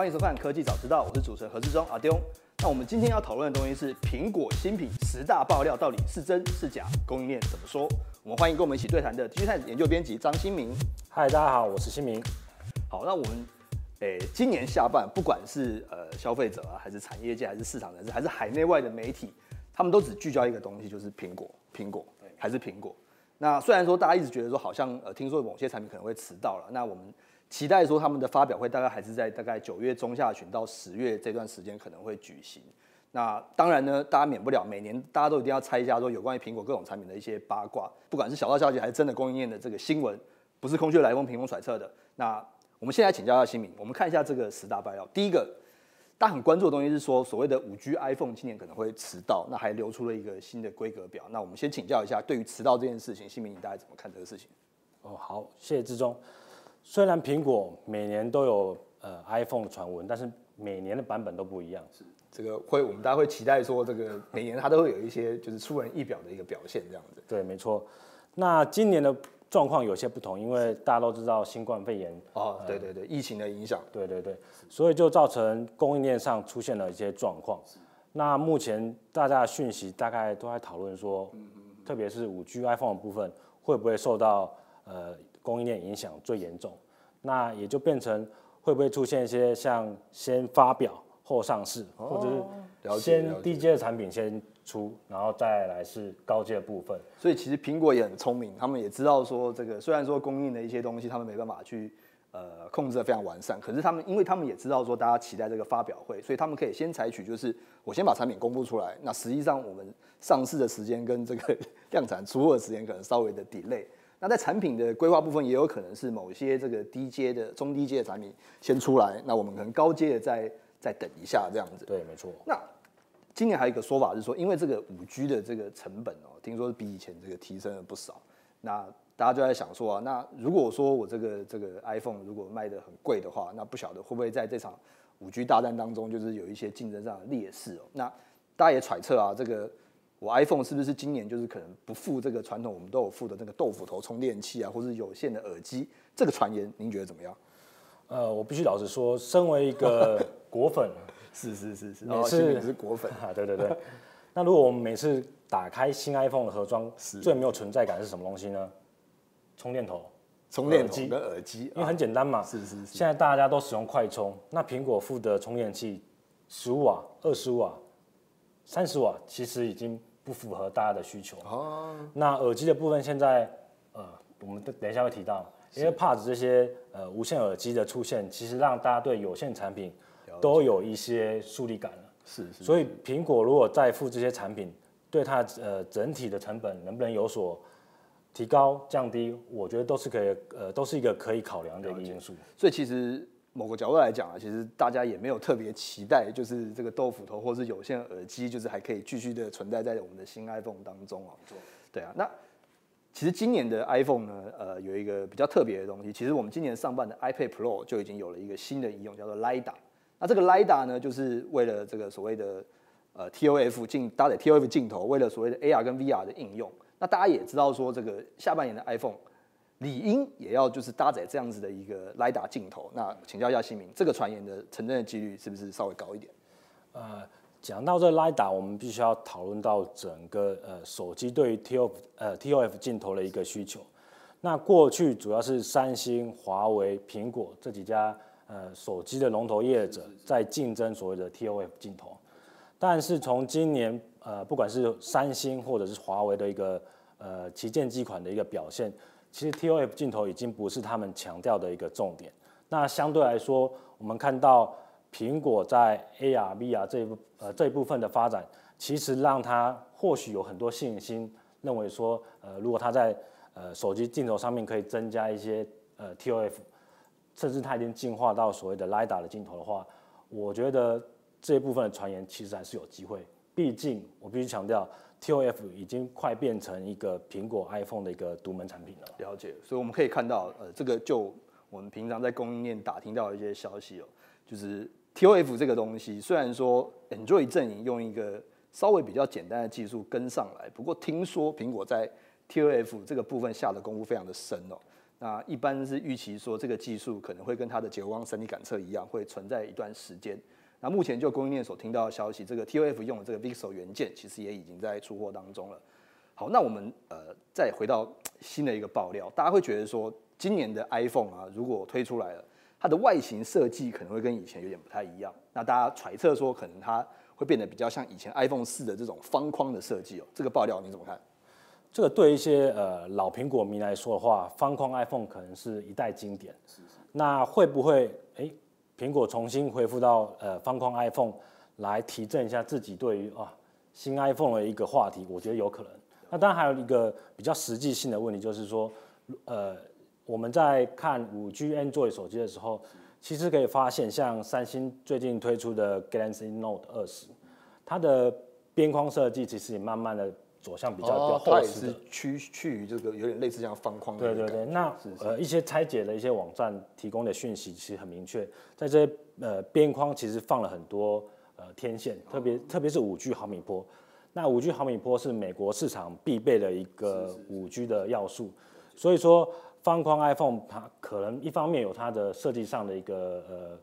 欢迎收看《科技早知道》，我是主持人何志忠阿丢。那我们今天要讨论的东西是苹果新品十大爆料到底是真是假？供应链怎么说？我们欢迎跟我们一起对谈的 G 泰研究编辑张新明。嗨，大家好，我是新明。好，那我们诶、今年下半，不管是呃消费者啊，还是产业界，还是市场人士，还是海内外的媒体，他们都只聚焦一个东西，就是苹果，苹果，还是苹果。那虽然说大家一直觉得说，好像呃听说某些产品可能会迟到了，那我们期待说他们的发表会大概还是在大概九月中下旬到十月这段时间可能会举行。那当然呢，大家免不了每年大家都一定要猜一下说有关于苹果各种产品的一些八卦，不管是小道消息还是真的供应链的这个新闻，不是空穴来风、凭空揣测的。那我们现在请教一下新民，我们看一下这个十大爆料。第一个，大家很关注的东西是说，所谓的五 G iPhone 今年可能会迟到，那还流出了一个新的规格表。那我们先请教一下，对于迟到这件事情，新民你大概怎么看这个事情？哦，好，谢谢志忠。虽然苹果每年都有呃 iPhone 的传闻，但是每年的版本都不一样。是这个会，我们大家会期待说，这个每年它都会有一些就是出人意表的一个表现，这样子。对，没错。那今年的状况有些不同，因为大家都知道新冠肺炎，哦，对对对，疫情的影响，对对对，所以就造成供应链上出现了一些状况。那目前大家的讯息大概都在讨论说，特别是五 G iPhone 的部分会不会受到呃供应链影响最严重？那也就变成会不会出现一些像先发表后上市，或者是先低阶的产品先出，然后再来是高阶的部分。所以其实苹果也很聪明，他们也知道说这个虽然说供应的一些东西他们没办法去呃控制的非常完善，可是他们因为他们也知道说大家期待这个发表会，所以他们可以先采取就是我先把产品公布出来，那实际上我们上市的时间跟这个 量产出货的时间可能稍微的 delay。那在产品的规划部分，也有可能是某些这个低阶的、中低阶的产品先出来，那我们可能高阶的再再等一下这样子。对，没错。那今年还有一个说法是说，因为这个五 G 的这个成本哦，听说比以前这个提升了不少。那大家就在想说啊，那如果说我这个这个 iPhone 如果卖的很贵的话，那不晓得会不会在这场五 G 大战当中，就是有一些竞争上的劣势哦。那大家也揣测啊，这个我 iPhone 是不是今年就是可能不附这个传统我们都有附的那个豆腐头充电器啊，或是有线的耳机？这个传言您觉得怎么样？呃，我必须老实说，身为一个 果粉，是是是是，每哦，次新民是果粉，啊，对对对。那如果我们每次打开新 iPhone 的盒装，最没有存在感是什么东西呢？充电头，充电耳机头跟耳机，因为很简单嘛。是是是现在大家都使用快充，那苹果附的充电器，十五瓦、二十五瓦、三十瓦，其实已经不符合大家的需求。哦，那耳机的部分，现在呃，我们等等一下会提到，因为 Pods 这些呃无线耳机的出现，其实让大家对有线产品都有一些疏离感了。是是，所以苹果如果再付这些产品，对它呃整体的成本能不能有所提高降低，我觉得都是可以呃都是一个可以考量的一个因素。所以其实某个角度来讲啊，其实大家也没有特别期待，就是这个豆腐头或是有线耳机，就是还可以继续的存在在我们的新 iPhone 当中哦。对啊，那其实今年的 iPhone 呢，呃，有一个比较特别的东西，其实我们今年上半的 iPad Pro 就已经有了一个新的应用，叫做 LiDAR。那这个 LiDAR 呢，就是为了这个所谓的呃 TOF 镜搭载 TOF 镜头，为了所谓的 AR 跟 VR 的应用。那大家也知道说，这个下半年的 iPhone 理应也要就是搭载这样子的一个 LiDAR 镜头。那请教一下新民，这个传言的成真的几率是不是稍微高一点？呃，讲到这 LiDAR，我们必须要讨论到整个呃手机对于 TOF 呃 TOF 镜头的一个需求。那过去主要是三星、华为、苹果这几家呃手机的龙头业者在竞争所谓的 TOF 镜头，但是从今年呃不管是三星或者是华为的一个呃旗舰机款的一个表现，其实 TOF 镜头已经不是他们强调的一个重点。那相对来说，我们看到苹果在 AR、VR 这一呃这一部分的发展，其实让它或许有很多信心，认为说呃如果它在呃手机镜头上面可以增加一些呃 TOF，甚至它已经进化到所谓的 LiDAR 的镜头的话，我觉得这一部分的传言其实还是有机会。毕竟我必须强调，TOF 已经快变成一个苹果 iPhone 的一个独门产品了。了解，所以我们可以看到，呃，这个就我们平常在供应链打听到的一些消息哦，就是 TOF 这个东西，虽然说 Android 阵营用一个稍微比较简单的技术跟上来，不过听说苹果在 TOF 这个部分下的功夫非常的深哦。那一般是预期说这个技术可能会跟它的结光生理感测一样，会存在一段时间。那目前就供应链所听到的消息，这个 TOF 用的这个 VIXEL 元件其实也已经在出货当中了。好，那我们呃再回到新的一个爆料，大家会觉得说今年的 iPhone 啊，如果推出来了，它的外形设计可能会跟以前有点不太一样。那大家揣测说，可能它会变得比较像以前 iPhone 四的这种方框的设计哦。这个爆料你怎么看？这个对一些呃老苹果迷来说的话，方框 iPhone 可能是一代经典。那会不会哎，苹果重新恢复到呃方框 iPhone 来提振一下自己对于啊新 iPhone 的一个话题？我觉得有可能。那当然还有一个比较实际性的问题，就是说呃我们在看五 G Android 手机的时候，其实可以发现，像三星最近推出的 Galaxy Note 二十，它的边框设计其实也慢慢的。左向比较比较厚实的，趋趋于这个有点类似像方框的。对对对，那呃一些拆解的一些网站提供的讯息其实很明确，在这些呃边框其实放了很多呃天线，特别特别是五 G 毫米波。那五 G 毫米波是美国市场必备的一个五 G 的要素，所以说方框 iPhone 它可能一方面有它的设计上的一个呃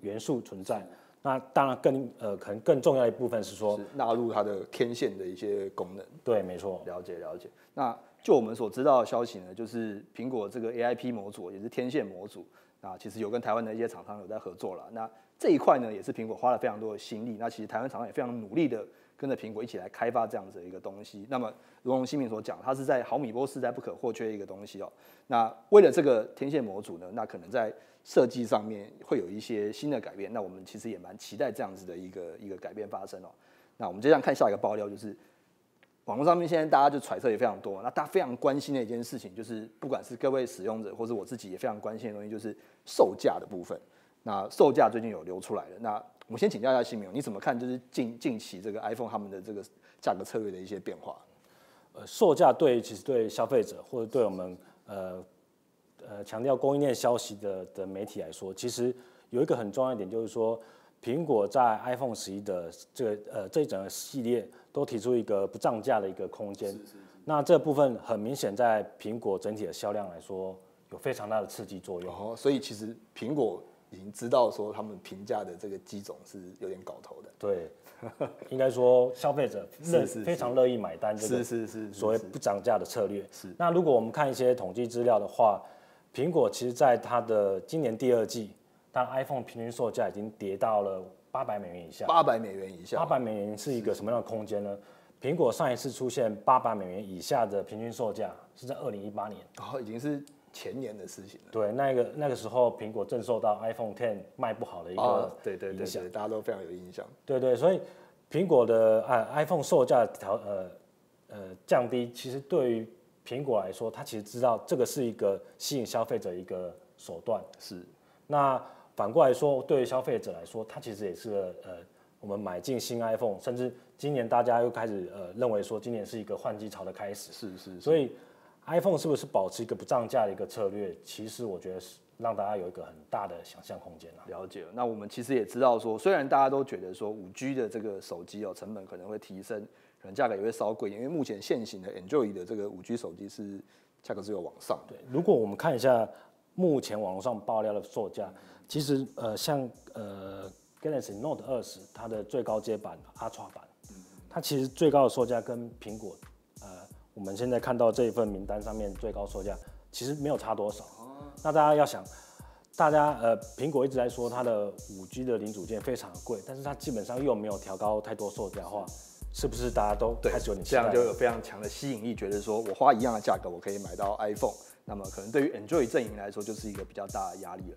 元素存在。那当然更呃可能更重要一部分是说纳入它的天线的一些功能。对，没错。了解了解。那就我们所知道的消息呢，就是苹果这个 AIP 模组也是天线模组，那其实有跟台湾的一些厂商有在合作了。那这一块呢，也是苹果花了非常多的心力。那其实台湾厂商也非常努力的跟着苹果一起来开发这样子的一个东西。那么如同新民所讲，它是在毫米波时代不可或缺的一个东西哦。那为了这个天线模组呢，那可能在设计上面会有一些新的改变，那我们其实也蛮期待这样子的一个一个改变发生哦。那我们接下来看下一个爆料，就是网络上面现在大家就揣测也非常多，那大家非常关心的一件事情，就是不管是各位使用者或者我自己也非常关心的东西，就是售价的部分。那售价最近有流出来了，那我们先请教一下新明，你怎么看？就是近近期这个 iPhone 他们的这个价格策略的一些变化？呃，售价对其实对消费者或者对我们呃。呃，强调供应链消息的的媒体来说，其实有一个很重要一点，就是说，苹果在 iPhone 十一的这个呃这一整个系列都提出一个不涨价的一个空间。是是是。那这部分很明显，在苹果整体的销量来说，有非常大的刺激作用。哦，所以其实苹果已经知道说，他们评价的这个机种是有点搞头的。对，应该说消费者乐非常乐意买单这个是是是所谓不涨价的策略。是。那如果我们看一些统计资料的话，苹果其实在它的今年第二季，它 iPhone 平均售价已经跌到了八百美元以下。八百美元以下。八百美元是一个什么样的空间呢？苹果上一次出现八百美元以下的平均售价是在二零一八年，哦，已经是前年的事情了。对，那个那个时候苹果正受到 iPhone Ten 卖不好的一个对对影响，大家都非常有印象。对对，所以苹果的啊 iPhone 售价调呃呃降低，其实对于苹果来说，它其实知道这个是一个吸引消费者一个手段。是，那反过来说，对于消费者来说，它其实也是个呃，我们买进新 iPhone，甚至今年大家又开始呃认为说，今年是一个换机潮的开始。是是。所以 iPhone 是不是保持一个不涨价的一个策略？其实我觉得是让大家有一个很大的想象空间啊。了解。那我们其实也知道说，虽然大家都觉得说五 G 的这个手机哦，成本可能会提升。可能价格也会稍贵，因为目前现行的 Enjoy 的这个五 G 手机是价格是有往上。对，如果我们看一下目前网络上爆料的售价，其实呃像呃 Galaxy Note 二十它的最高阶版 Ultra 版，它其实最高的售价跟苹果呃我们现在看到这一份名单上面最高售价其实没有差多少。那大家要想，大家呃苹果一直在说它的五 G 的零组件非常贵，但是它基本上又没有调高太多售价的话。是不是大家都开始有点这样就有非常强的吸引力？觉得说我花一样的价格，我可以买到 iPhone，那么可能对于 Enjoy 阵营来说，就是一个比较大的压力了。